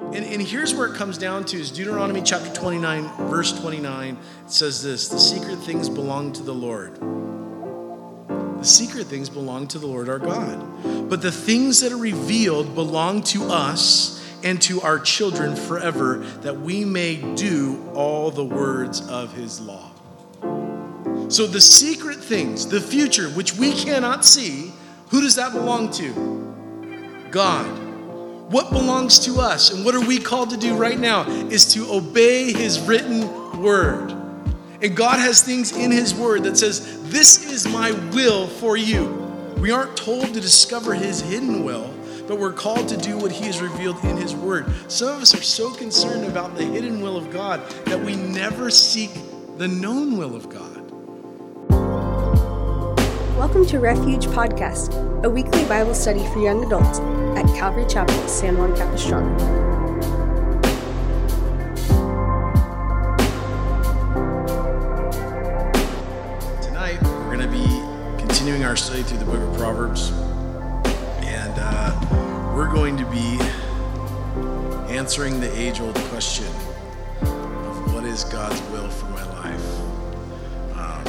And, and here's where it comes down to is Deuteronomy chapter 29, verse 29. It says this the secret things belong to the Lord. The secret things belong to the Lord our God. But the things that are revealed belong to us and to our children forever, that we may do all the words of his law. So, the secret things, the future, which we cannot see, who does that belong to? God. What belongs to us and what are we called to do right now is to obey his written word. And God has things in his word that says, This is my will for you. We aren't told to discover his hidden will, but we're called to do what he has revealed in his word. Some of us are so concerned about the hidden will of God that we never seek the known will of God. Welcome to Refuge Podcast, a weekly Bible study for young adults at Calvary Chapel, San Juan Capistrano. Tonight, we're going to be continuing our study through the book of Proverbs. And uh, we're going to be answering the age old question of what is God's will for my life? Um,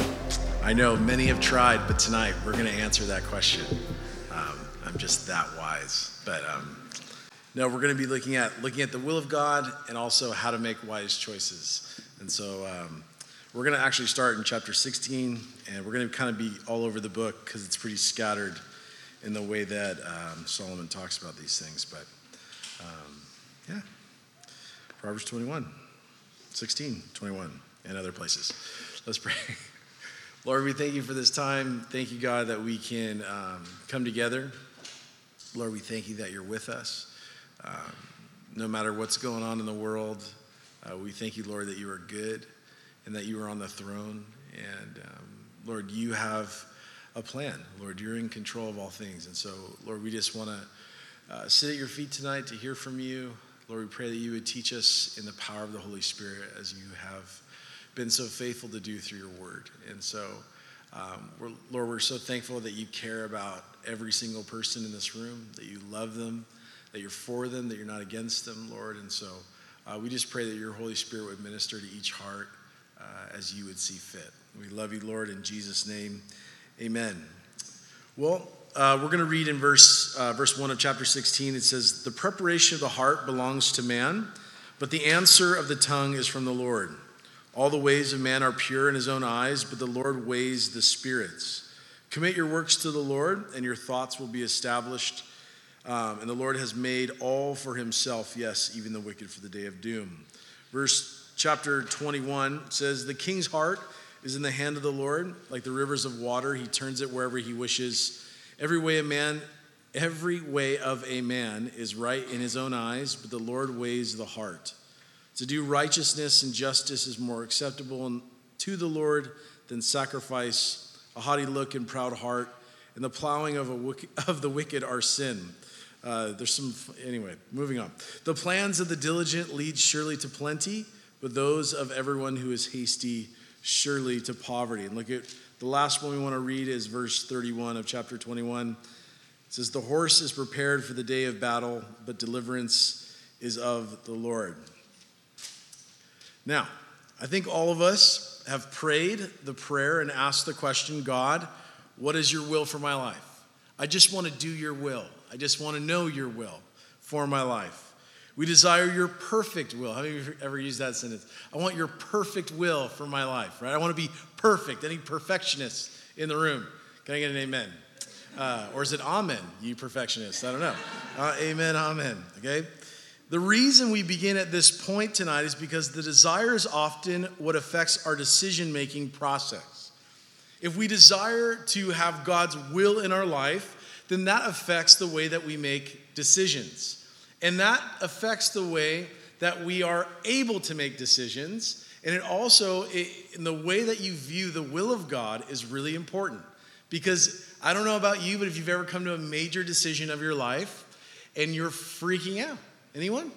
I know many have tried, but tonight we're going to answer that question. Um, I'm just that wise. But um, no, we're going to be looking at looking at the will of God and also how to make wise choices. And so um, we're going to actually start in chapter 16, and we're going to kind of be all over the book because it's pretty scattered in the way that um, Solomon talks about these things. But um, yeah, Proverbs 21, 16, 21, and other places. Let's pray. Lord, we thank you for this time. Thank you, God, that we can um, come together. Lord, we thank you that you're with us. Um, no matter what's going on in the world, uh, we thank you, Lord, that you are good and that you are on the throne. And um, Lord, you have a plan. Lord, you're in control of all things. And so, Lord, we just want to uh, sit at your feet tonight to hear from you. Lord, we pray that you would teach us in the power of the Holy Spirit as you have been so faithful to do through your word. And so, um, we're, Lord, we're so thankful that you care about every single person in this room, that you love them, that you're for them, that you're not against them, Lord. And so, uh, we just pray that your Holy Spirit would minister to each heart uh, as you would see fit. We love you, Lord, in Jesus' name. Amen. Well, uh, we're going to read in verse, uh, verse 1 of chapter 16. It says, The preparation of the heart belongs to man, but the answer of the tongue is from the Lord. All the ways of man are pure in his own eyes, but the Lord weighs the spirits. Commit your works to the Lord, and your thoughts will be established. Um, and the Lord has made all for himself, yes, even the wicked for the day of doom. Verse chapter 21 says, The king's heart is in the hand of the Lord, like the rivers of water. He turns it wherever he wishes. Every way of man, every way of a man is right in his own eyes, but the Lord weighs the heart. To do righteousness and justice is more acceptable to the Lord than sacrifice. A haughty look and proud heart, and the plowing of, a wicked, of the wicked are sin. Uh, there's some, anyway, moving on. The plans of the diligent lead surely to plenty, but those of everyone who is hasty surely to poverty. And look at the last one we want to read is verse 31 of chapter 21. It says, The horse is prepared for the day of battle, but deliverance is of the Lord. Now, I think all of us have prayed the prayer and asked the question God, what is your will for my life? I just want to do your will. I just want to know your will for my life. We desire your perfect will. How many of you ever used that sentence? I want your perfect will for my life, right? I want to be perfect. Any perfectionists in the room? Can I get an amen? Uh, or is it amen, you perfectionists? I don't know. Uh, amen, amen. Okay? The reason we begin at this point tonight is because the desire is often what affects our decision making process. If we desire to have God's will in our life, then that affects the way that we make decisions. And that affects the way that we are able to make decisions. And it also, in the way that you view the will of God, is really important. Because I don't know about you, but if you've ever come to a major decision of your life and you're freaking out, anyone?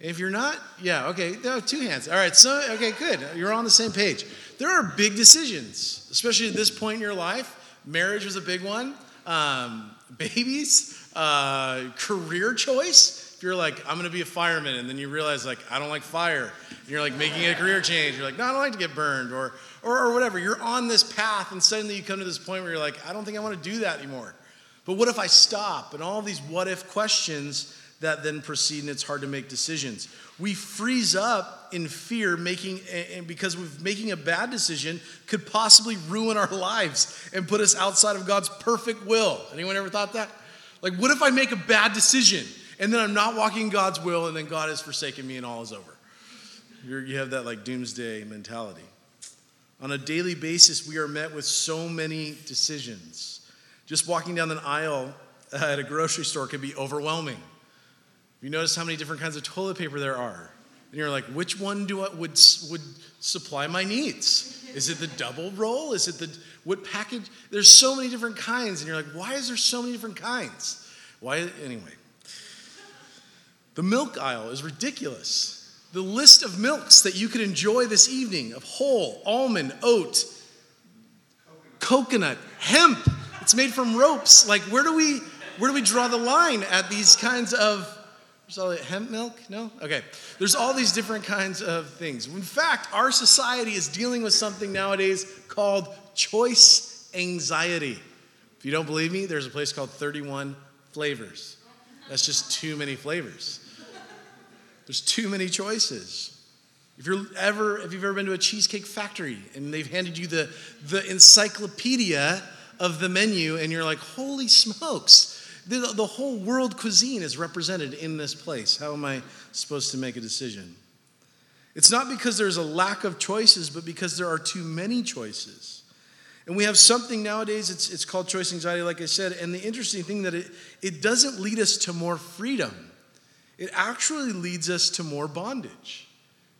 If you're not, yeah, okay, no, two hands. All right, so, okay, good. You're on the same page. There are big decisions, especially at this point in your life. Marriage was a big one, um, babies, uh, career choice. If you're like, I'm gonna be a fireman, and then you realize like I don't like fire, and you're like making a career change, you're like, no, I don't like to get burned, or, or or whatever. You're on this path, and suddenly you come to this point where you're like, I don't think I want to do that anymore. But what if I stop? And all these what if questions that then proceed, and it's hard to make decisions. We freeze up in fear, making and because we're making a bad decision could possibly ruin our lives and put us outside of God's perfect will. Anyone ever thought that? Like, what if I make a bad decision and then I'm not walking God's will, and then God has forsaken me and all is over? You're, you have that like doomsday mentality. On a daily basis, we are met with so many decisions. Just walking down an aisle at a grocery store can be overwhelming. You notice how many different kinds of toilet paper there are. And you're like, which one do I, would, would supply my needs? Is it the double roll? Is it the, what package? There's so many different kinds. And you're like, why is there so many different kinds? Why, anyway. The milk aisle is ridiculous. The list of milks that you could enjoy this evening of whole, almond, oat, coconut, hemp. It's made from ropes. Like, where do we, where do we draw the line at these kinds of there's all hemp milk? No? Okay. There's all these different kinds of things. In fact, our society is dealing with something nowadays called choice anxiety. If you don't believe me, there's a place called 31 Flavors. That's just too many flavors. There's too many choices. If you're ever, if you've ever been to a cheesecake factory and they've handed you the, the encyclopedia of the menu and you're like, holy smokes, the, the whole world cuisine is represented in this place. How am I supposed to make a decision? It's not because there's a lack of choices, but because there are too many choices. And we have something nowadays, it's, it's called choice anxiety, like I said. And the interesting thing that it, it doesn't lead us to more freedom, it actually leads us to more bondage.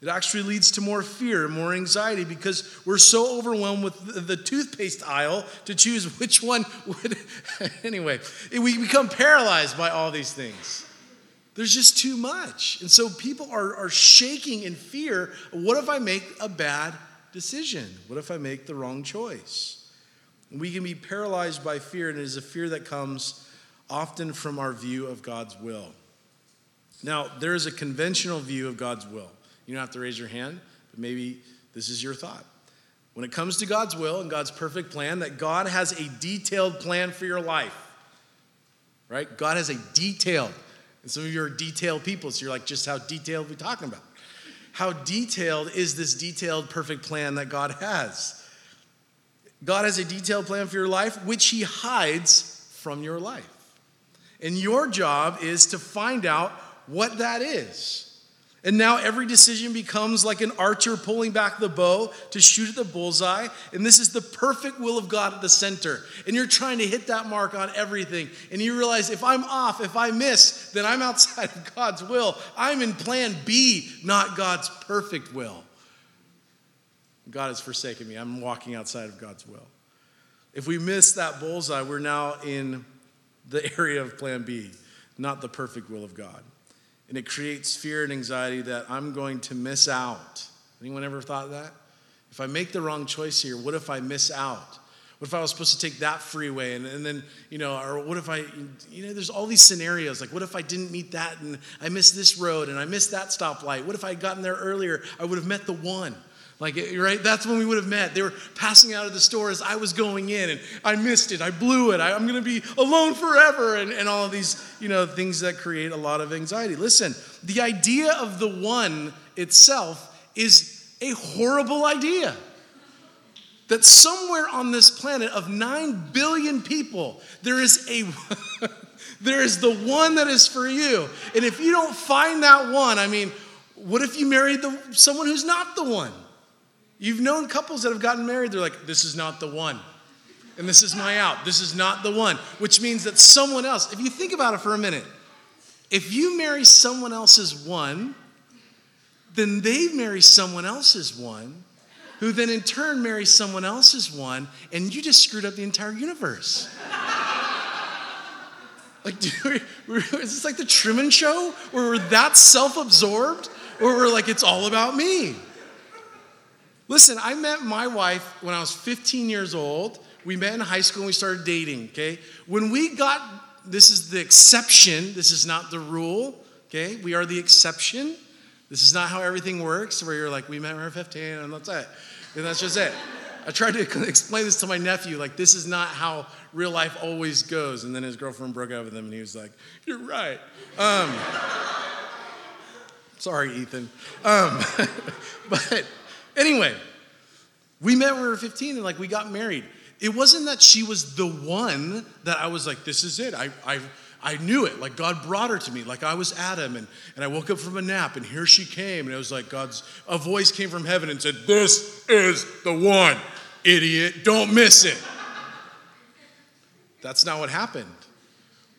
It actually leads to more fear and more anxiety because we're so overwhelmed with the, toothpaste aisle to choose which one would. anyway, we become paralyzed by all these things. There's just too much. And so people are, are shaking in fear. What if I make a bad decision? What if I make the wrong choice? We can be paralyzed by fear, and it is a fear that comes often from our view of God's will. Now, there is a conventional view of God's will. You don't have to raise your hand, but maybe this is your thought. When it comes to God's will and God's perfect plan, that God has a detailed plan for your life. Right? God has a detailed. And some of you are detailed people, so you're like, just how detailed are we talking about? How detailed is this detailed, perfect plan that God has? God has a detailed plan for your life, which He hides from your life. And your job is to find out what that is. And now every decision becomes like an archer pulling back the bow to shoot at the bullseye. And this is the perfect will of God at the center. And you're trying to hit that mark on everything. And you realize if I'm off, if I miss, then I'm outside of God's will. I'm in plan B, not God's perfect will. God has forsaken me. I'm walking outside of God's will. If we miss that bullseye, we're now in the area of plan B, not the perfect will of God and it creates fear and anxiety that I'm going to miss out. Anyone ever thought that? If I make the wrong choice here, what if I miss out? What if I was supposed to take that freeway and, and then, you know, or what if I, you know, there's all these scenarios. Like, what if I didn't meet that and I missed this road and I missed that stoplight? What if I had gotten there earlier? I would have met the one. Like, eh, right? That's when we would have met. They were passing out of the store as I was going in, and I missed it. I blew it. I, am going to be alone forever, and, and all of these, you know, things that create a lot of anxiety. Listen, the idea of the one itself is a horrible idea. That somewhere on this planet of 9 billion people, there is a. there is the one that is for you. And if you don't find that one, I mean, what if you married the, someone who's not the one? You've known couples that have gotten married, they're like, this is not the one. And this is my out. This is not the one. Which means that someone else, if you think about it for a minute, if you marry someone else's one, then they marry someone else's one, who then in turn marries someone else's one, and you just screwed up the entire universe. like, dude, is this like the Truman Show, where we're that self absorbed, where we're like, it's all about me? Listen, I met my wife when I was 15 years old. We met in high school and we started dating, okay? When we got, this is the exception, this is not the rule, okay? We are the exception. This is not how everything works, where you're like, we met when we were 15, and that's it. And that's just it. I tried to explain this to my nephew, like, this is not how real life always goes. And then his girlfriend broke up with him, and he was like, You're right. Um, sorry, Ethan. Um, but anyway, we met when we were 15, and like, we got married. It wasn't that she was the one that I was like, This is it. I, I, I knew it. Like God brought her to me. Like I was Adam and, and I woke up from a nap and here she came. And it was like God's, a voice came from heaven and said, This is the one, idiot. Don't miss it. That's not what happened.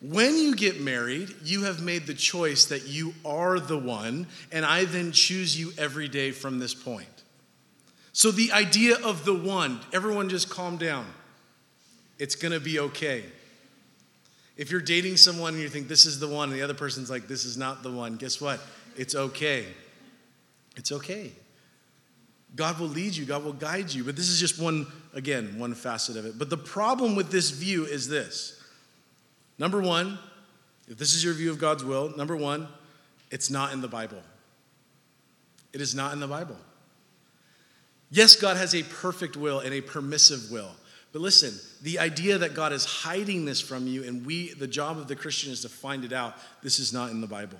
When you get married, you have made the choice that you are the one, and I then choose you every day from this point. So, the idea of the one, everyone just calm down. It's gonna be okay. If you're dating someone and you think this is the one, and the other person's like, this is not the one, guess what? It's okay. It's okay. God will lead you, God will guide you. But this is just one, again, one facet of it. But the problem with this view is this number one, if this is your view of God's will, number one, it's not in the Bible. It is not in the Bible. Yes, God has a perfect will and a permissive will. But listen, the idea that God is hiding this from you and we the job of the Christian is to find it out, this is not in the Bible.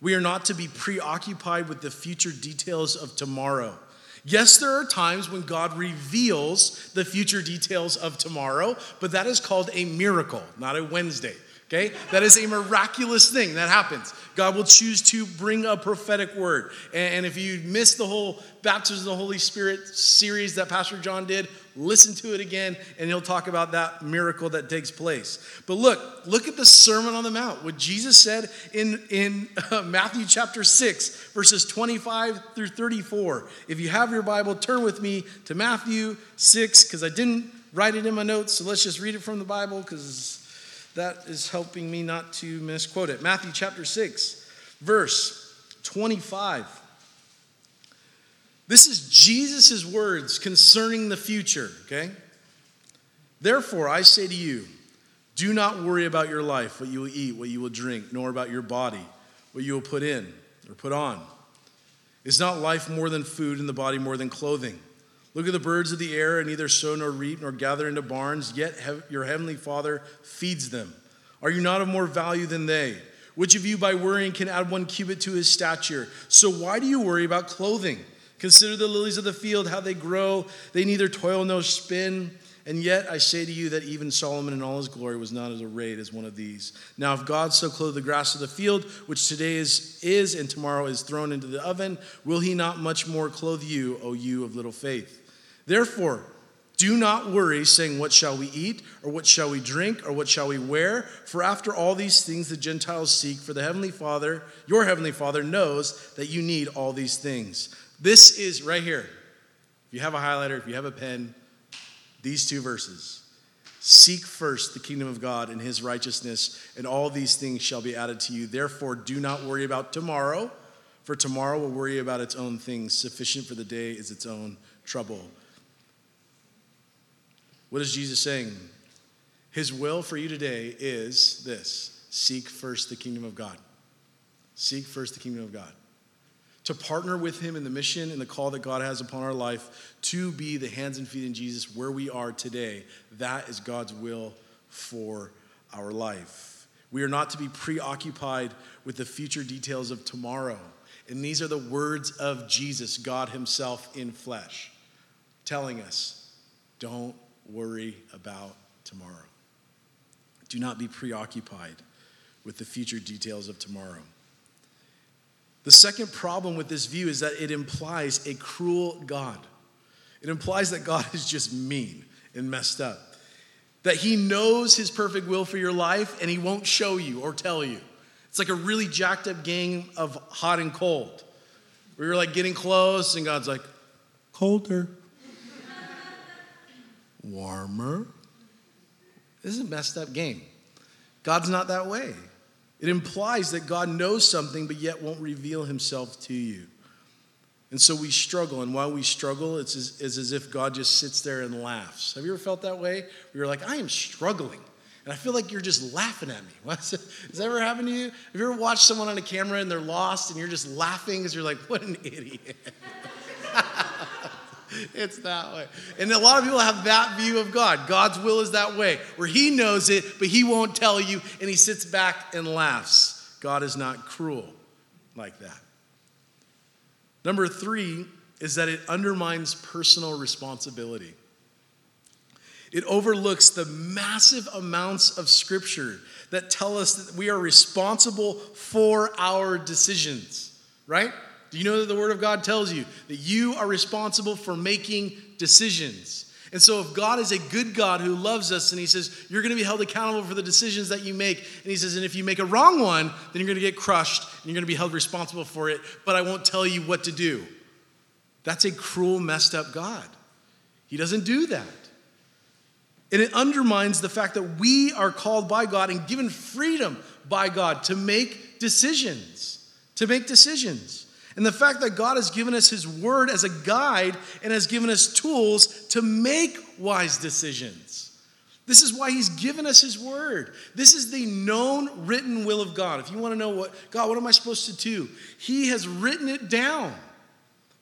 We are not to be preoccupied with the future details of tomorrow. Yes, there are times when God reveals the future details of tomorrow, but that is called a miracle, not a Wednesday. Okay? That is a miraculous thing that happens. God will choose to bring a prophetic word. And if you missed the whole baptism of the Holy Spirit series that Pastor John did, listen to it again and he'll talk about that miracle that takes place. But look, look at the Sermon on the Mount. What Jesus said in, in uh, Matthew chapter 6, verses 25 through 34. If you have your Bible, turn with me to Matthew 6, because I didn't write it in my notes, so let's just read it from the Bible because that is helping me not to misquote it. Matthew chapter 6, verse 25. This is Jesus' words concerning the future, okay? Therefore, I say to you, do not worry about your life, what you will eat, what you will drink, nor about your body, what you will put in or put on. Is not life more than food and the body more than clothing? Look at the birds of the air, and neither sow nor reap nor gather into barns, yet your heavenly Father feeds them. Are you not of more value than they? Which of you by worrying can add one cubit to his stature? So why do you worry about clothing? Consider the lilies of the field, how they grow. They neither toil nor spin. And yet I say to you that even Solomon in all his glory was not as arrayed as one of these. Now, if God so clothed the grass of the field, which today is, is and tomorrow is thrown into the oven, will he not much more clothe you, O you of little faith? Therefore, do not worry, saying, What shall we eat, or what shall we drink, or what shall we wear? For after all these things the Gentiles seek, for the Heavenly Father, your Heavenly Father, knows that you need all these things. This is right here. If you have a highlighter, if you have a pen, these two verses. Seek first the kingdom of God and his righteousness, and all these things shall be added to you. Therefore, do not worry about tomorrow, for tomorrow will worry about its own things. Sufficient for the day is its own trouble. What is Jesus saying? His will for you today is this seek first the kingdom of God. Seek first the kingdom of God. To partner with Him in the mission and the call that God has upon our life to be the hands and feet in Jesus where we are today. That is God's will for our life. We are not to be preoccupied with the future details of tomorrow. And these are the words of Jesus, God Himself in flesh, telling us don't worry about tomorrow. Do not be preoccupied with the future details of tomorrow. The second problem with this view is that it implies a cruel God. It implies that God is just mean and messed up. That he knows his perfect will for your life and he won't show you or tell you. It's like a really jacked up game of hot and cold. Where you're like getting close and God's like, colder warmer. This is a messed up game. God's not that way. It implies that God knows something, but yet won't reveal himself to you. And so we struggle. And while we struggle, it's as, it's as if God just sits there and laughs. Have you ever felt that way? Where you're like, I am struggling. And I feel like you're just laughing at me. Has that ever happened to you? Have you ever watched someone on a camera and they're lost and you're just laughing because you're like, what an idiot? it's that way. And a lot of people have that view of God. God's will is that way, where He knows it, but He won't tell you, and He sits back and laughs. God is not cruel like that. Number three is that it undermines personal responsibility. It overlooks the massive amounts of scripture that tell us that we are responsible for our decisions, right? Do you know that the Word of God tells you that you are responsible for making decisions? And so, if God is a good God who loves us and He says, you're going to be held accountable for the decisions that you make, and He says, and if you make a wrong one, then you're going to get crushed and you're going to be held responsible for it, but I won't tell you what to do. That's a cruel, messed up God. He doesn't do that. And it undermines the fact that we are called by God and given freedom by God to make decisions. To make decisions. And the fact that God has given us His Word as a guide and has given us tools to make wise decisions. This is why He's given us His Word. This is the known written will of God. If you want to know what, God, what am I supposed to do? He has written it down.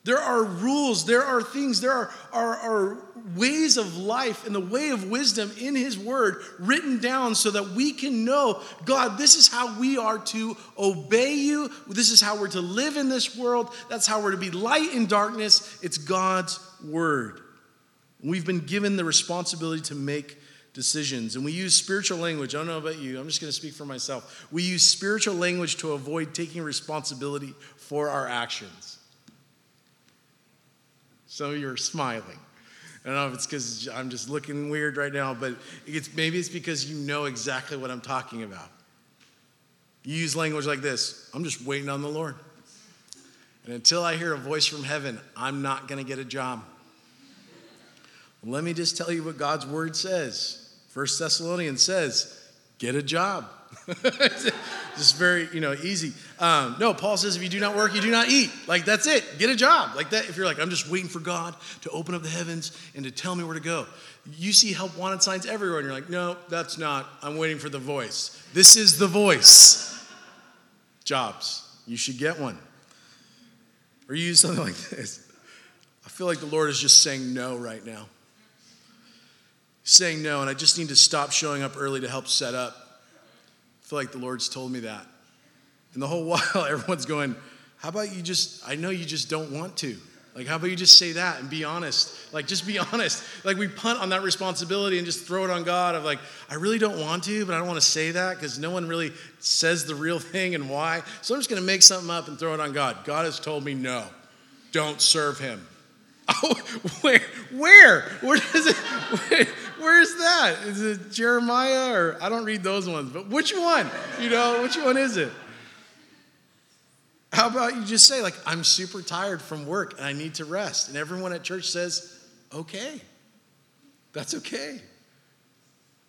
There are rules, there are things, there are, are, are, ways of life and the way of wisdom in His Word written down so that we can know God, this is how we are to obey you. This is how we're to live in this world. That's how we're to be light in darkness. It's God's Word. We've been given the responsibility to make decisions. And we use spiritual language. I don't know about you, I'm just going to speak for myself. We use spiritual language to avoid taking responsibility for our actions. Some of you are smiling. I don't know if it's because I'm just looking weird right now, but it's, maybe it's because you know exactly what I'm talking about. You use language like this I'm just waiting on the Lord. And until I hear a voice from heaven, I'm not going to get a job. Let me just tell you what God's word says. First Thessalonians says, get a job. just very, you know, easy. Um, no, Paul says if you do not work, you do not eat. Like that's it. Get a job. Like that. If you're like, I'm just waiting for God to open up the heavens and to tell me where to go. You see help wanted signs everywhere, and you're like, no, that's not. I'm waiting for the voice. This is the voice. Jobs. You should get one. Or you use something like this. I feel like the Lord is just saying no right now. saying no, and I just need to stop showing up early to help set up feel like the Lord's told me that. And the whole while, everyone's going, How about you just, I know you just don't want to. Like, how about you just say that and be honest? Like, just be honest. Like, we punt on that responsibility and just throw it on God of like, I really don't want to, but I don't want to say that because no one really says the real thing and why. So I'm just going to make something up and throw it on God. God has told me no, don't serve him. Oh, where? Where? Where does it? Where, where is that? Is it Jeremiah or I don't read those ones, but which one? You know, which one is it? How about you just say, like, I'm super tired from work and I need to rest? And everyone at church says, okay. That's okay.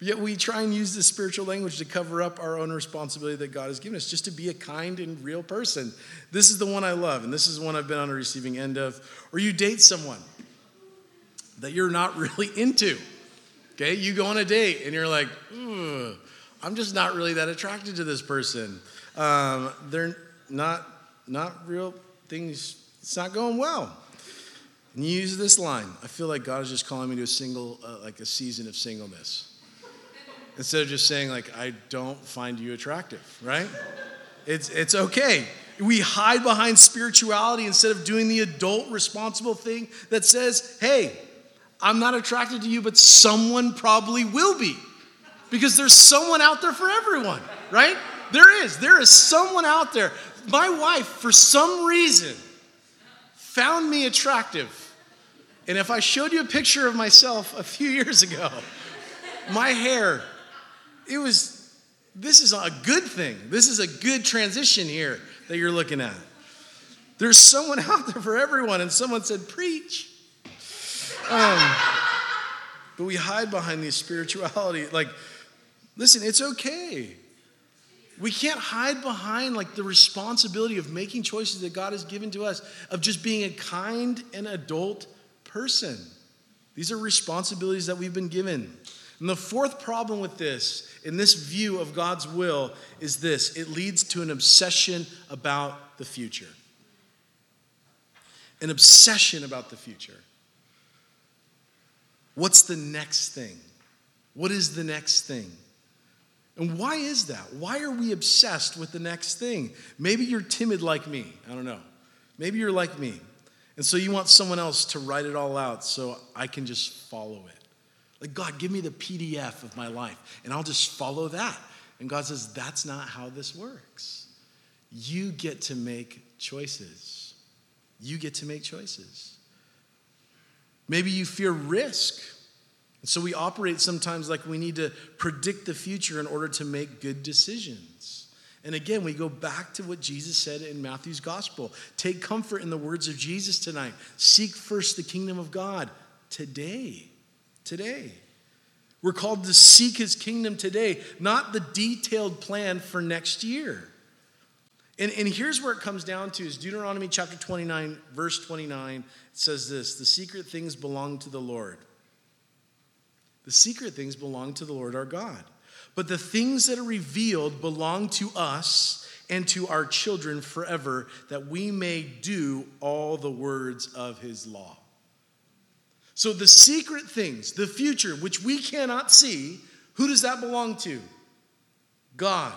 Yet we try and use this spiritual language to cover up our own responsibility that God has given us, just to be a kind and real person. This is the one I love, and this is the one I've been on the receiving end of. Or you date someone that you're not really into. Okay, you go on a date and you're like, I'm just not really that attracted to this person. Um, they're not not real things. It's not going well. And you use this line. I feel like God is just calling me to a single, uh, like a season of singleness. Instead of just saying like, I don't find you attractive, right? It's it's okay. We hide behind spirituality instead of doing the adult responsible thing that says, hey, I'm not attracted to you, but someone probably will be. Because there's someone out there for everyone, right? There is. There is someone out there. My wife, for some reason, found me attractive. And if I showed you a picture of myself a few years ago, my hair, it was, this is a good thing. This is a good transition here that you're looking at. There's someone out there for everyone. And someone said, Preach. Um, but we hide behind these spirituality. Like, listen, it's okay. We can't hide behind like the responsibility of making choices that God has given to us, of just being a kind and adult person. These are responsibilities that we've been given. And the fourth problem with this, in this view of God's will, is this it leads to an obsession about the future. An obsession about the future. What's the next thing? What is the next thing? And why is that? Why are we obsessed with the next thing? Maybe you're timid like me. I don't know. Maybe you're like me. And so you want someone else to write it all out so I can just follow it. Like, God, give me the PDF of my life, and I'll just follow that. And God says, that's not how this works. You get to make choices. You get to make choices. Maybe you fear risk. And so we operate sometimes like we need to predict the future in order to make good decisions. And again, we go back to what Jesus said in Matthew's gospel. Take comfort in the words of Jesus tonight. Seek first the kingdom of God today. Today. We're called to seek his kingdom today, not the detailed plan for next year. And, and here's where it comes down to is Deuteronomy chapter 29, verse 29. It says this the secret things belong to the Lord. The secret things belong to the Lord our God. But the things that are revealed belong to us and to our children forever, that we may do all the words of his law. So, the secret things, the future, which we cannot see, who does that belong to? God.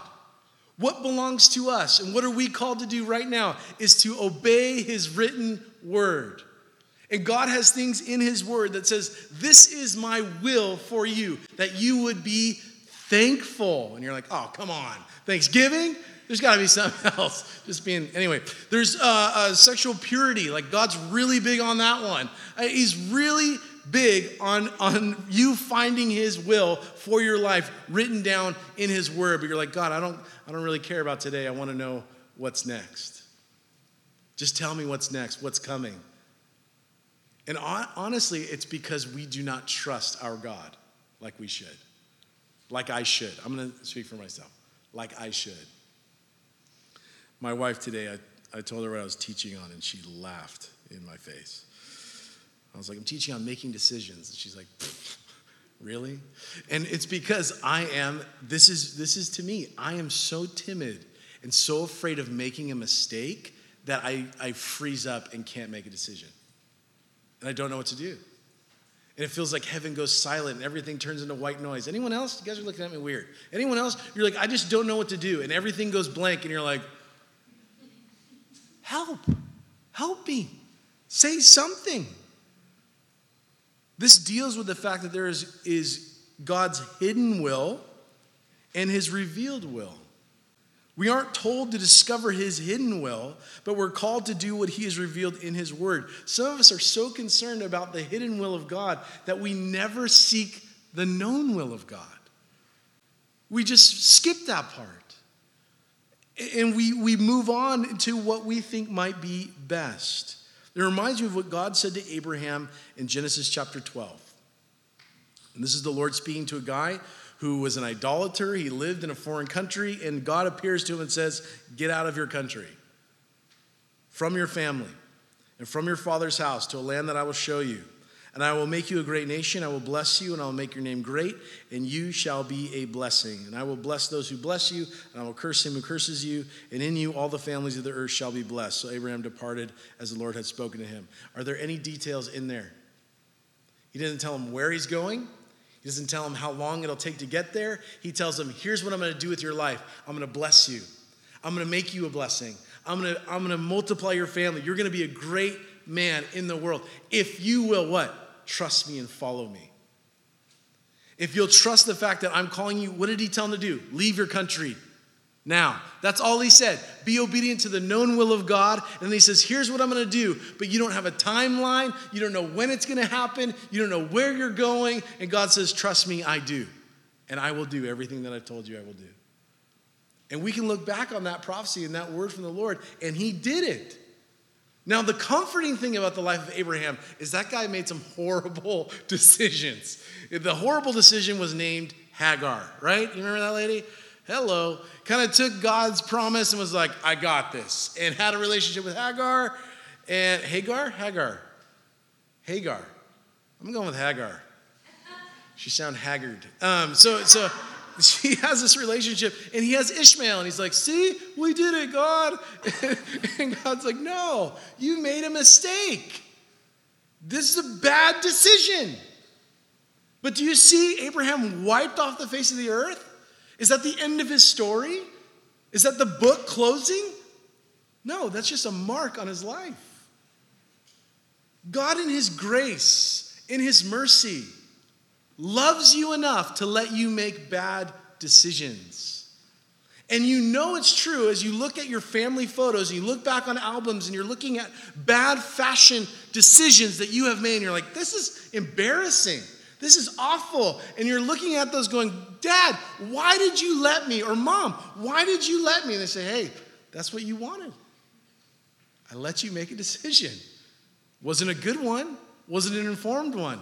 What belongs to us and what are we called to do right now is to obey his written word. And God has things in his word that says, This is my will for you, that you would be thankful. And you're like, oh, come on. Thanksgiving? There's got to be something else. Just being, anyway, there's uh, uh, sexual purity. Like, God's really big on that one. Uh, he's really big on, on you finding His will for your life written down in His Word. But you're like, God, I don't, I don't really care about today. I want to know what's next. Just tell me what's next, what's coming. And honestly, it's because we do not trust our God like we should like I should. I'm going to speak for myself, like I should. My wife today, I, I told her what I was teaching on, and she laughed in my face. I was like, I'm teaching on making decisions. And she's like, really? And it's because I am, this is, this is to me, I am so timid and so afraid of making a mistake that I, I freeze up and can't make a decision. And I don't know what to do and it feels like heaven goes silent and everything turns into white noise. Anyone else? You guys are looking at me weird. Anyone else? You're like, I just don't know what to do, and everything goes blank, and you're like, help, help me, say something. This deals with the fact that there is, is God's hidden will and his revealed will. We aren't told to discover his hidden will, but we're called to do what he has revealed in his word. Some of us are so concerned about the hidden will of God that we never seek the known will of God. We just skip that part. And we, we move on to what we think might be best. It reminds me of what God said to Abraham in Genesis chapter 12. And this is the Lord speaking to a guy who was an idolater. He lived in a foreign country, and God appears to him and says, Get out of your country, from your family, and from your father's house to a land that I will show you. And I will make you a great nation. I will bless you, and I will make your name great, and you shall be a blessing. And I will bless those who bless you, and I will curse him who curses you, and in you all the families of the earth shall be blessed. So Abraham departed as the Lord had spoken to him. Are there any details in there? He didn't tell him where he's going, he doesn't tell him how long it'll take to get there. He tells him, Here's what I'm going to do with your life I'm going to bless you, I'm going to make you a blessing, I'm going to, I'm going to multiply your family. You're going to be a great man in the world. If you will, what? Trust me and follow me. If you'll trust the fact that I'm calling you, what did he tell him to do? Leave your country, now. That's all he said. Be obedient to the known will of God. And he says, Here's what I'm going to do. But you don't have a timeline. You don't know when it's going to happen. You don't know where you're going. And God says, Trust me, I do. And I will do everything that I've told you I will do. And we can look back on that prophecy and that word from the Lord, and he did it. Now, the comforting thing about the life of Abraham is that guy made some horrible decisions. The horrible decision was named Hagar, right? You remember that lady? hello, kind of took God's promise and was like, I got this, and had a relationship with Hagar and Hagar? Hagar. Hagar. I'm going with Hagar. She sound haggard. Um, so, so she has this relationship, and he has Ishmael, and he's like, "See, we did it, God." and God's like, "No, you made a mistake. This is a bad decision." But do you see Abraham wiped off the face of the earth? Is that the end of his story? Is that the book closing? No, that's just a mark on his life. God, in his grace, in his mercy, loves you enough to let you make bad decisions. And you know it's true as you look at your family photos you look back on albums and you're looking at bad fashion decisions that you have made, and you're like, this is embarrassing. This is awful. And you're looking at those going, Dad, why did you let me? Or Mom, why did you let me? And they say, Hey, that's what you wanted. I let you make a decision. Wasn't a good one, wasn't an informed one,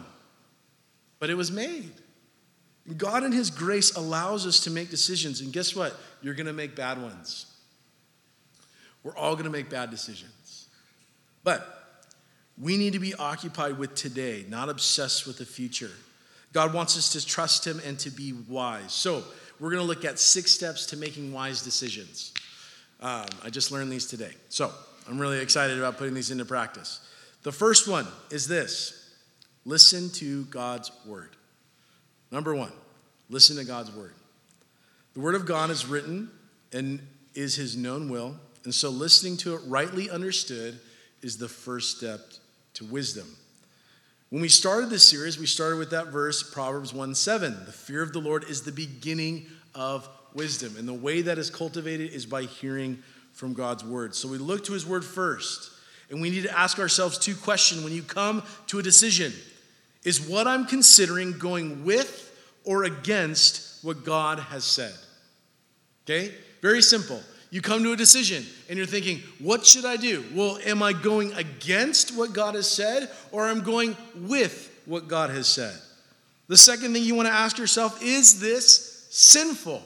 but it was made. God, in His grace, allows us to make decisions. And guess what? You're going to make bad ones. We're all going to make bad decisions. But we need to be occupied with today, not obsessed with the future. God wants us to trust Him and to be wise. So, we're going to look at six steps to making wise decisions. Um, I just learned these today. So, I'm really excited about putting these into practice. The first one is this listen to God's word. Number one, listen to God's word. The word of God is written and is his known will. And so listening to it rightly understood is the first step to wisdom. When we started this series, we started with that verse, Proverbs 1 7. The fear of the Lord is the beginning of wisdom. And the way that is cultivated is by hearing from God's word. So we look to his word first. And we need to ask ourselves two questions when you come to a decision Is what I'm considering going with or against what God has said? Okay? Very simple. You come to a decision and you're thinking, what should I do? Well, am I going against what God has said or am I going with what God has said? The second thing you want to ask yourself is this sinful?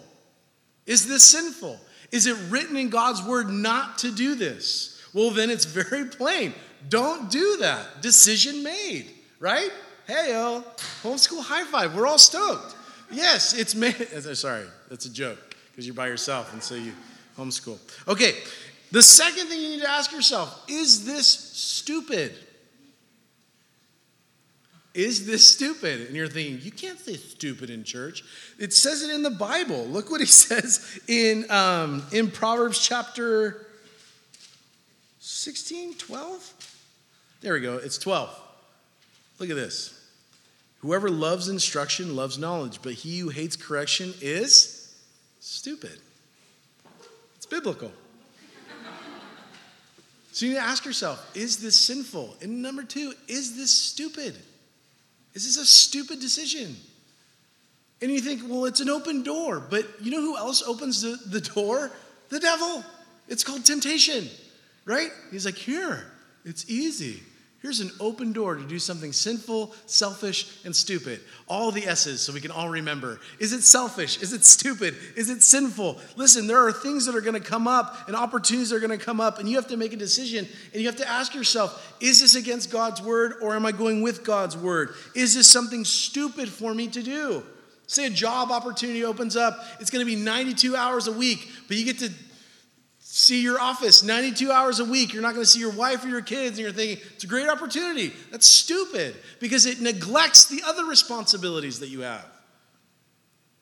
Is this sinful? Is it written in God's word not to do this? Well, then it's very plain. Don't do that. Decision made, right? Hey, yo, homeschool high five. We're all stoked. Yes, it's made. Sorry, that's a joke because you're by yourself and so you homeschool. Okay, the second thing you need to ask yourself is this stupid? Is this stupid? And you're thinking, you can't say stupid in church. It says it in the Bible. Look what he says in, um, in Proverbs chapter 16, 12? There we go. It's 12. Look at this. Whoever loves instruction loves knowledge, but he who hates correction is stupid. It's biblical. So you need to ask yourself, is this sinful? And number two, is this stupid? Is this a stupid decision? And you think, well, it's an open door. But you know who else opens the, the door? The devil. It's called temptation, right? He's like, here, it's easy. Here's an open door to do something sinful, selfish, and stupid. All the S's so we can all remember. Is it selfish? Is it stupid? Is it sinful? Listen, there are things that are going to come up and opportunities are going to come up, and you have to make a decision and you have to ask yourself is this against God's word or am I going with God's word? Is this something stupid for me to do? Say a job opportunity opens up, it's going to be 92 hours a week, but you get to see your office 92 hours a week. You're not going to see your wife or your kids, and you're thinking, it's a great opportunity. That's stupid because it neglects the other responsibilities that you have,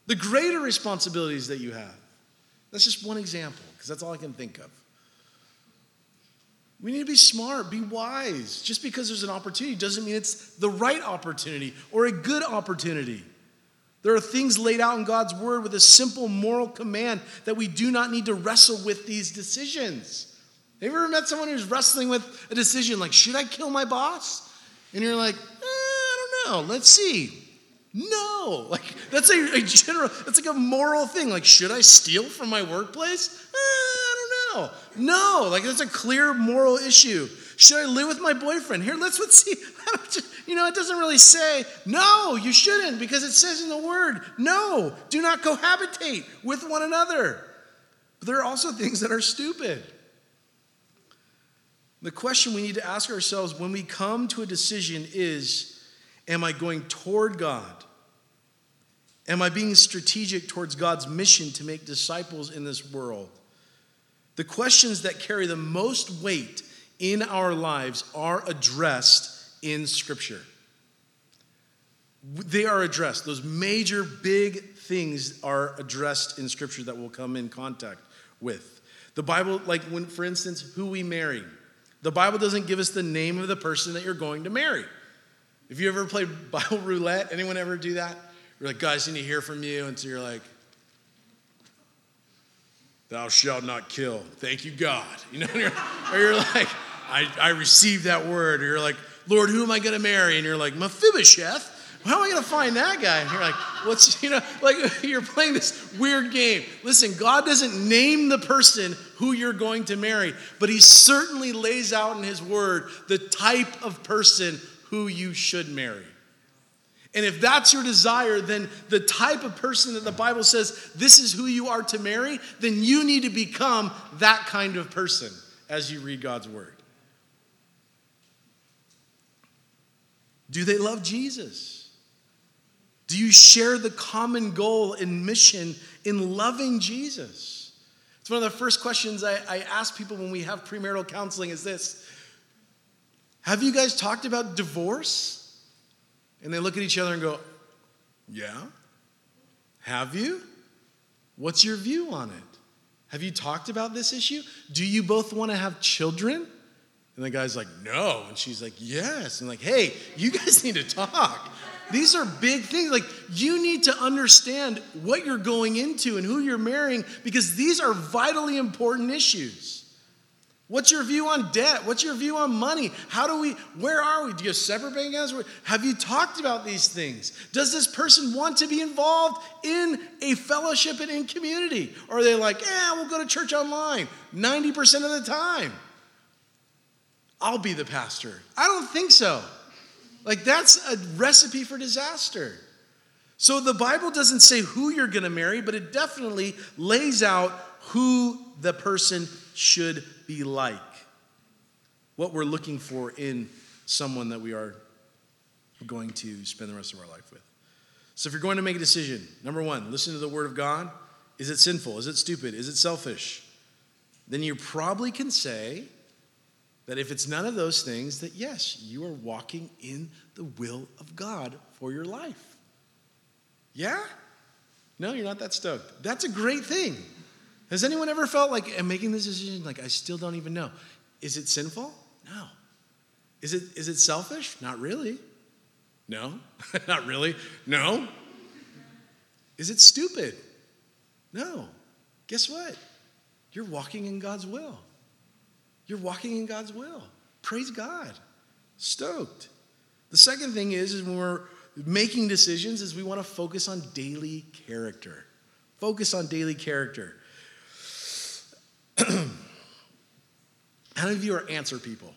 the greater responsibilities that you have. That's just one example because that's all I can think of. We need to be smart, be wise. Just because there's an opportunity doesn't mean it's the right opportunity or a good opportunity. There are things laid out in God's word with a simple moral command that we do not need to wrestle with these decisions. Have you ever met someone who's wrestling with a decision like, should I kill my boss? And you're like, eh, I don't know, let's see. No, like that's a, a, general, that's like a moral thing. Like, should I steal from my workplace? Eh, I don't know. No, like that's a clear moral issue. Should I live with my boyfriend? Here, let's, let's see. You know, it doesn't really say, no, you shouldn't, because it says in the word, no, do not cohabitate with one another. But there are also things that are stupid. The question we need to ask ourselves when we come to a decision is Am I going toward God Am I being strategic towards God's mission to make disciples in this world? The questions that carry the most weight in our lives are addressed in Scripture. They are addressed. Those major, big things are addressed in Scripture that we'll come in contact with. The Bible, like when, for instance, who we marry. The Bible doesn't give us the name of the person that you're going to marry. If you ever played Bible roulette, anyone ever do that? You're like, guys, I need to hear from you. And so you're like, thou shalt not kill. Thank you, God. You know, or you're like, I, I received that word. Or you're like, Lord, who am I going to marry? And you're like, Mephibosheth. How am I going to find that guy? And you're like, what's, you know, like you're playing this weird game. Listen, God doesn't name the person who you're going to marry, but He certainly lays out in His word the type of person who you should marry. And if that's your desire, then the type of person that the Bible says this is who you are to marry, then you need to become that kind of person as you read God's word. Do they love Jesus? Do you share the common goal and mission in loving Jesus? It's one of the first questions I, I ask people when we have premarital counseling is this Have you guys talked about divorce? And they look at each other and go, Yeah? Have you? What's your view on it? Have you talked about this issue? Do you both want to have children? And the guy's like, No. And she's like, Yes. And like, hey, you guys need to talk. These are big things. Like, you need to understand what you're going into and who you're marrying because these are vitally important issues. What's your view on debt? What's your view on money? How do we, where are we? Do you have separate bank accounts? Have you talked about these things? Does this person want to be involved in a fellowship and in community? Or are they like, yeah, we'll go to church online 90% of the time? I'll be the pastor. I don't think so. Like, that's a recipe for disaster. So the Bible doesn't say who you're going to marry, but it definitely lays out who the person should be like. What we're looking for in someone that we are going to spend the rest of our life with. So if you're going to make a decision, number one, listen to the Word of God. Is it sinful? Is it stupid? Is it selfish? Then you probably can say that if it's none of those things, that yes, you are walking in the will of God for your life. Yeah? No, you're not that stoked. That's a great thing. Has anyone ever felt like I'm making this decision, like I still don't even know? Is it sinful? No. Is it, is it selfish? Not really. No. Not really. No. Is it stupid? No. Guess what? You're walking in God's will. You're walking in God's will. Praise God. Stoked. The second thing is, is when we're making decisions, is we want to focus on daily character. Focus on daily character. How many of you are answer people?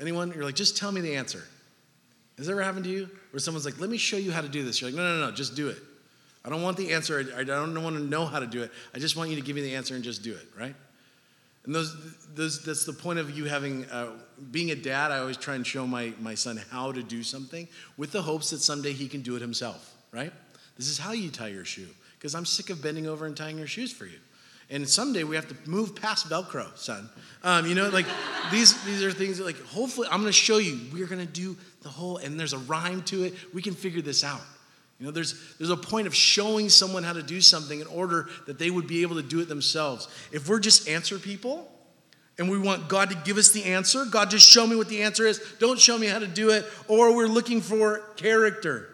Anyone? You're like, just tell me the answer. Has that ever happened to you? Where someone's like, let me show you how to do this. You're like, no, no, no, just do it. I don't want the answer. I don't want to know how to do it. I just want you to give me the answer and just do it, right? And those, those that's the point of you having, uh, being a dad, I always try and show my, my son how to do something with the hopes that someday he can do it himself, right? This is how you tie your shoe. Because I'm sick of bending over and tying your shoes for you. And someday we have to move past Velcro, son. Um, you know, like these, these are things that, like, hopefully, I'm gonna show you. We're gonna do the whole, and there's a rhyme to it. We can figure this out. You know, there's, there's a point of showing someone how to do something in order that they would be able to do it themselves. If we're just answer people and we want God to give us the answer, God just show me what the answer is, don't show me how to do it, or we're looking for character.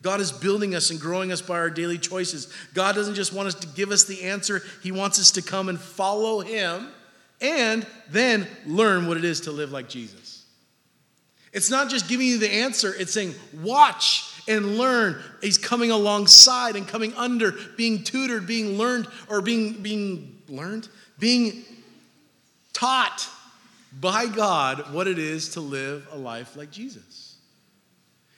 God is building us and growing us by our daily choices. God doesn't just want us to give us the answer, He wants us to come and follow Him and then learn what it is to live like Jesus. It's not just giving you the answer, it's saying, watch and learn. He's coming alongside and coming under, being tutored, being learned, or being, being learned, being taught by God what it is to live a life like Jesus.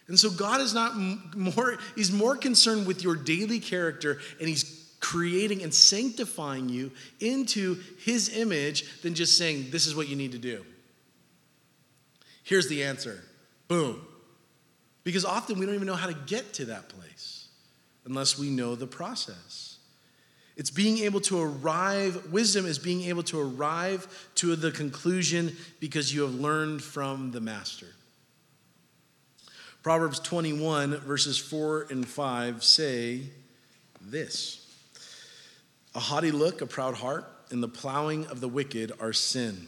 And so God is not more, He's more concerned with your daily character and He's creating and sanctifying you into His image than just saying, This is what you need to do. Here's the answer boom. Because often we don't even know how to get to that place. unless we know the process. It's being able to arrive, wisdom is being able to arrive to the conclusion because you have learned from the master. Proverbs 21, verses 4 and 5 say this A haughty look, a proud heart, and the plowing of the wicked are sin.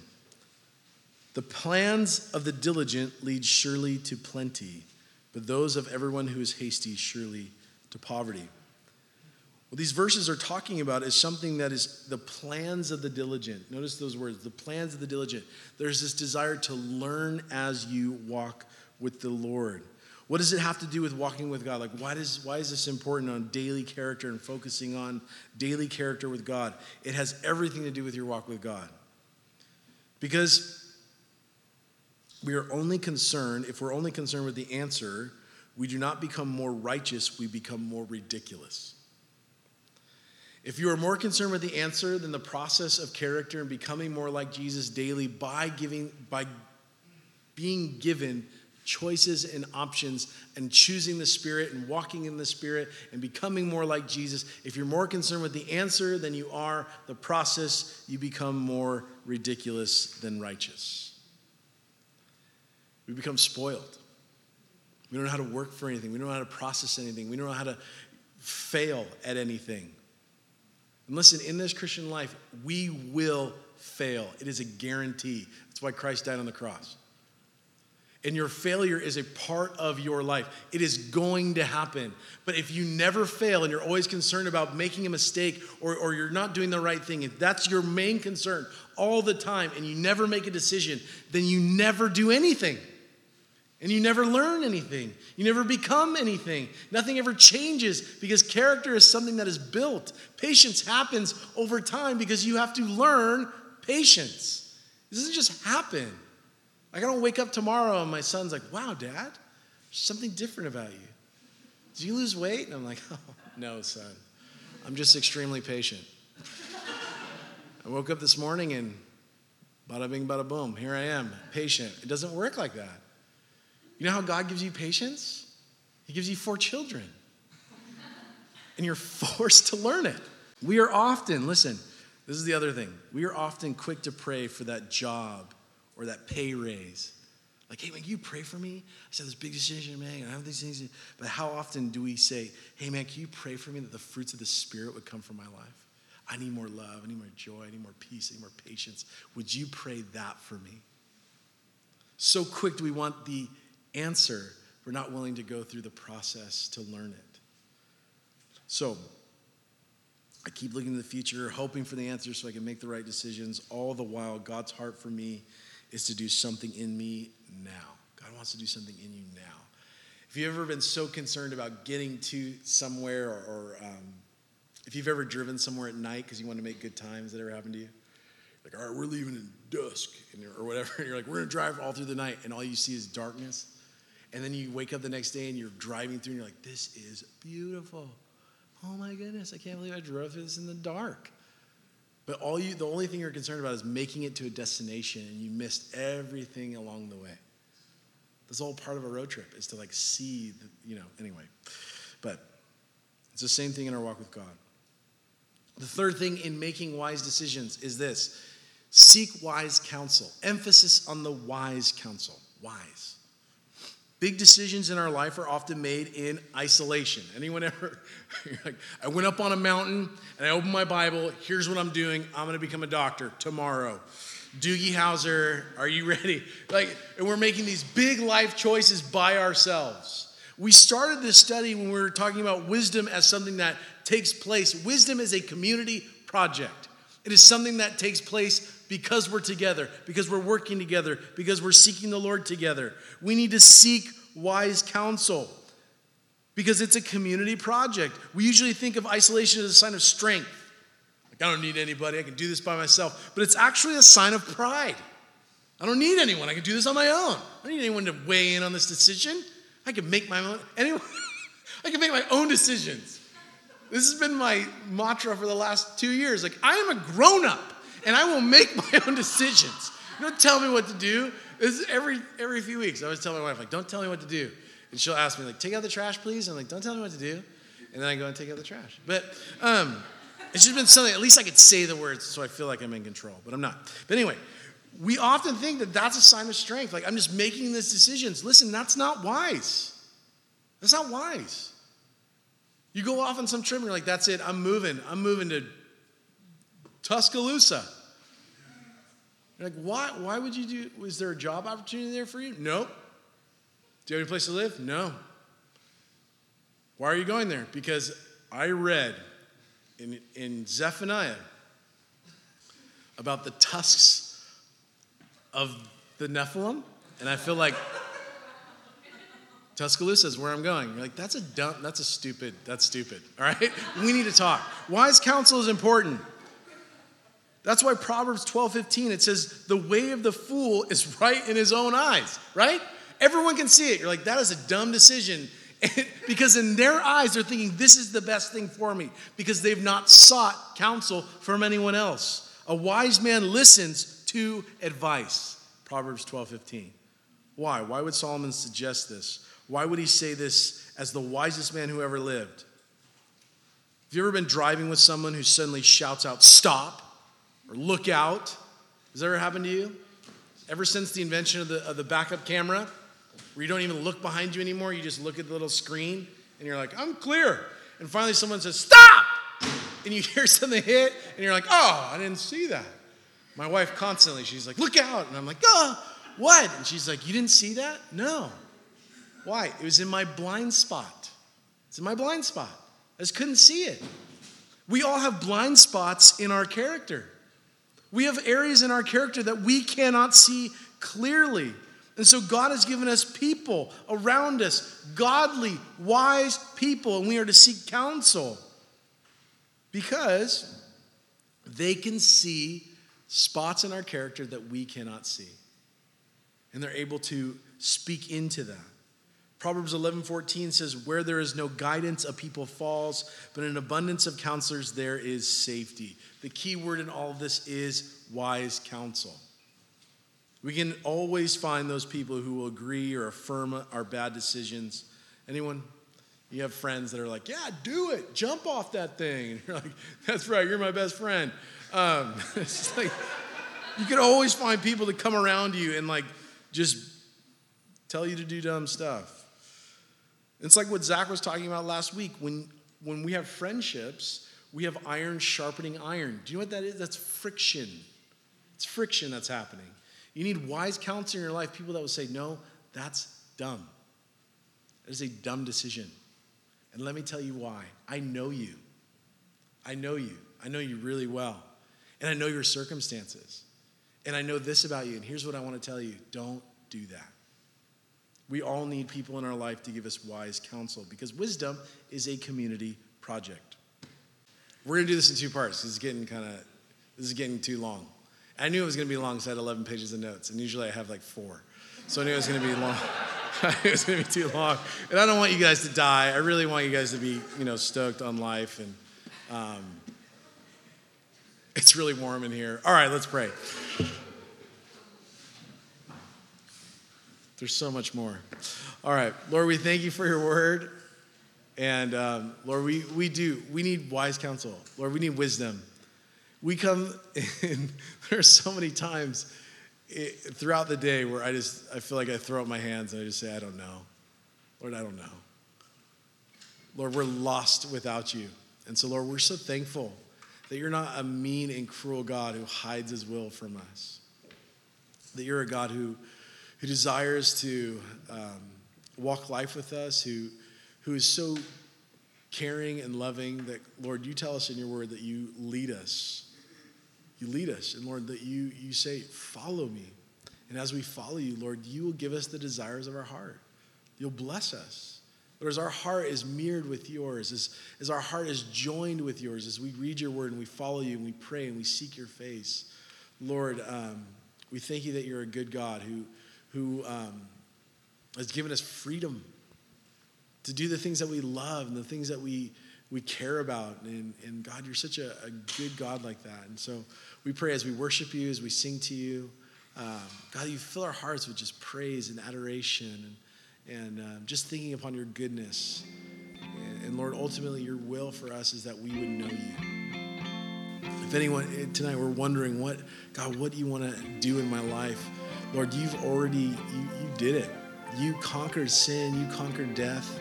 The plans of the diligent lead surely to plenty, but those of everyone who is hasty surely to poverty. What these verses are talking about is something that is the plans of the diligent. Notice those words the plans of the diligent. There's this desire to learn as you walk with the Lord. What does it have to do with walking with God? Like, why, does, why is this important on daily character and focusing on daily character with God? It has everything to do with your walk with God. Because we are only concerned, if we're only concerned with the answer, we do not become more righteous, we become more ridiculous. If you are more concerned with the answer than the process of character and becoming more like Jesus daily by giving by being given choices and options and choosing the spirit and walking in the spirit and becoming more like Jesus, if you're more concerned with the answer than you are the process, you become more ridiculous than righteous. We become spoiled. We don't know how to work for anything. We don't know how to process anything. We don't know how to fail at anything. And listen, in this Christian life, we will fail. It is a guarantee. That's why Christ died on the cross. And your failure is a part of your life. It is going to happen. But if you never fail and you're always concerned about making a mistake or, or you're not doing the right thing, if that's your main concern all the time and you never make a decision, then you never do anything. And you never learn anything. You never become anything. Nothing ever changes because character is something that is built. Patience happens over time because you have to learn patience. This doesn't just happen. Like, I don't wake up tomorrow and my son's like, wow, dad, there's something different about you. Did you lose weight? And I'm like, oh, no, son. I'm just extremely patient. I woke up this morning and bada bing, bada boom, here I am, patient. It doesn't work like that. You know how God gives you patience? He gives you four children. And you're forced to learn it. We are often, listen, this is the other thing. We are often quick to pray for that job or that pay raise. Like, hey, man, can you pray for me? I said this big decision, man. I have these things. But how often do we say, hey, man, can you pray for me that the fruits of the Spirit would come from my life? I need more love. I need more joy. I need more peace. I need more patience. Would you pray that for me? So quick do we want the answer, we're not willing to go through the process to learn it. So, I keep looking to the future, hoping for the answer so I can make the right decisions. All the while, God's heart for me is to do something in me now. God wants to do something in you now. If you've ever been so concerned about getting to somewhere, or, or um, if you've ever driven somewhere at night because you want to make good times, that ever happened to you? Like, all right, we're leaving in dusk, or whatever. And you're like, we're gonna drive all through the night, and all you see is darkness. And then you wake up the next day and you're driving through and you're like, this is beautiful. Oh my goodness, I can't believe I drove through this in the dark. But all you, the only thing you're concerned about is making it to a destination and you missed everything along the way. This whole part of a road trip is to like see, the, you know, anyway. But it's the same thing in our walk with God. The third thing in making wise decisions is this seek wise counsel. Emphasis on the wise counsel. Wise. Big decisions in our life are often made in isolation. Anyone ever? like, I went up on a mountain and I opened my Bible. Here's what I'm doing. I'm going to become a doctor tomorrow. Doogie Howser, are you ready? Like, and we're making these big life choices by ourselves. We started this study when we were talking about wisdom as something that takes place. Wisdom is a community project. It is something that takes place because we're together, because we're working together, because we're seeking the Lord together. We need to seek wise counsel because it's a community project. We usually think of isolation as a sign of strength. Like, I don't need anybody, I can do this by myself. But it's actually a sign of pride. I don't need anyone, I can do this on my own. I don't need anyone to weigh in on this decision. I can make my own, anyone, I can make my own decisions. This has been my mantra for the last two years. Like, I am a grown up and I will make my own decisions. Don't tell me what to do. This is every every few weeks. I always tell my wife, like, don't tell me what to do. And she'll ask me, like, take out the trash, please. I'm like, don't tell me what to do. and then I go and take out the trash. But um, it's just been something, at least I could say the words so I feel like I'm in control, but I'm not. But anyway, we often think that that's a sign of strength. Like, I'm just making these decisions. Listen, that's not wise. That's not wise. You go off on some trip and you're like, that's it, I'm moving. I'm moving to Tuscaloosa. You're like, why, why would you do, was there a job opportunity there for you? Nope. Do you have any place to live? No. Why are you going there? Because I read in, in Zephaniah about the tusks of the Nephilim, and I feel like Tuscaloosa is where I'm going. You're like, that's a dumb, that's a stupid, that's stupid. All right? We need to talk. Wise counsel is important. That's why Proverbs 12, 15, it says, the way of the fool is right in his own eyes, right? Everyone can see it. You're like, that is a dumb decision. because in their eyes, they're thinking, this is the best thing for me, because they've not sought counsel from anyone else. A wise man listens to advice. Proverbs 12, 15. Why? Why would Solomon suggest this? Why would he say this as the wisest man who ever lived? Have you ever been driving with someone who suddenly shouts out, stop, or look out? Has that ever happened to you? Ever since the invention of the, of the backup camera, where you don't even look behind you anymore, you just look at the little screen and you're like, I'm clear. And finally someone says, Stop! And you hear something hit and you're like, Oh, I didn't see that. My wife constantly, she's like, Look out. And I'm like, Oh, what? And she's like, You didn't see that? No. Why? It was in my blind spot. It's in my blind spot. I just couldn't see it. We all have blind spots in our character. We have areas in our character that we cannot see clearly. And so God has given us people around us, godly, wise people, and we are to seek counsel because they can see spots in our character that we cannot see. And they're able to speak into that. Proverbs 11:14 says where there is no guidance a people falls but in abundance of counselors there is safety. The key word in all of this is wise counsel. We can always find those people who will agree or affirm our bad decisions. Anyone? You have friends that are like, yeah, do it, jump off that thing. And you're like, that's right, you're my best friend. Um, it's like, you can always find people to come around you and like just tell you to do dumb stuff. It's like what Zach was talking about last week. When, when we have friendships, we have iron sharpening iron. Do you know what that is? That's friction. It's friction that's happening. You need wise counsel in your life, people that will say, no, that's dumb. That is a dumb decision. And let me tell you why. I know you. I know you. I know you really well. And I know your circumstances. And I know this about you. And here's what I want to tell you don't do that. We all need people in our life to give us wise counsel because wisdom is a community project. We're going to do this in two parts. This is getting kind of this is getting too long. I knew it was going to be long, so I had 11 pages of notes, and usually I have like four. So I knew it was going to be long. it was going to be too long. And I don't want you guys to die. I really want you guys to be, you know, stoked on life. And um, it's really warm in here. All right, let's pray. There's so much more. All right, Lord, we thank you for your word. And um, Lord, we, we do. We need wise counsel. Lord, we need wisdom we come in, there's so many times it, throughout the day where I just, I feel like I throw up my hands and I just say, I don't know. Lord, I don't know. Lord, we're lost without you. And so, Lord, we're so thankful that you're not a mean and cruel God who hides his will from us. That you're a God who, who desires to um, walk life with us, who, who is so caring and loving that, Lord, you tell us in your word that you lead us you lead us. And Lord, that you, you say, follow me. And as we follow you, Lord, you will give us the desires of our heart. You'll bless us. Lord, as our heart is mirrored with yours, as, as our heart is joined with yours, as we read your word and we follow you and we pray and we seek your face, Lord, um, we thank you that you're a good God who, who um, has given us freedom to do the things that we love and the things that we, we care about. And, and God, you're such a, a, good God like that. And so we pray as we worship you, as we sing to you, um, God, you fill our hearts with just praise and adoration and, and um, just thinking upon your goodness and, And Lord, ultimately, your will for us is that we would know you. If anyone tonight we're wondering, what, God, what do you want to do in my life? Lord, you've already, you, you did it. You conquered sin, you conquered death,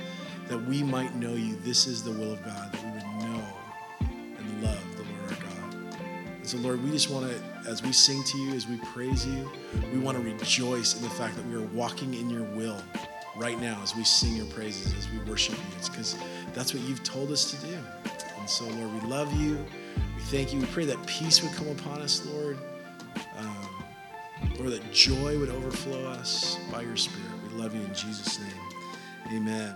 that we might know you. This is the will of God, that we would know and love the Lord our God. And so, Lord, we just want to, as we sing to you, as we praise you, we want to rejoice in the fact that we are walking in your will right now as we sing your praises, as we worship you. It's because that's what you've told us to do. And so, Lord, we love you. We thank you. We pray that peace would come upon us, Lord. Lord, that joy would overflow us by your Spirit. We love you in Jesus' name. Amen.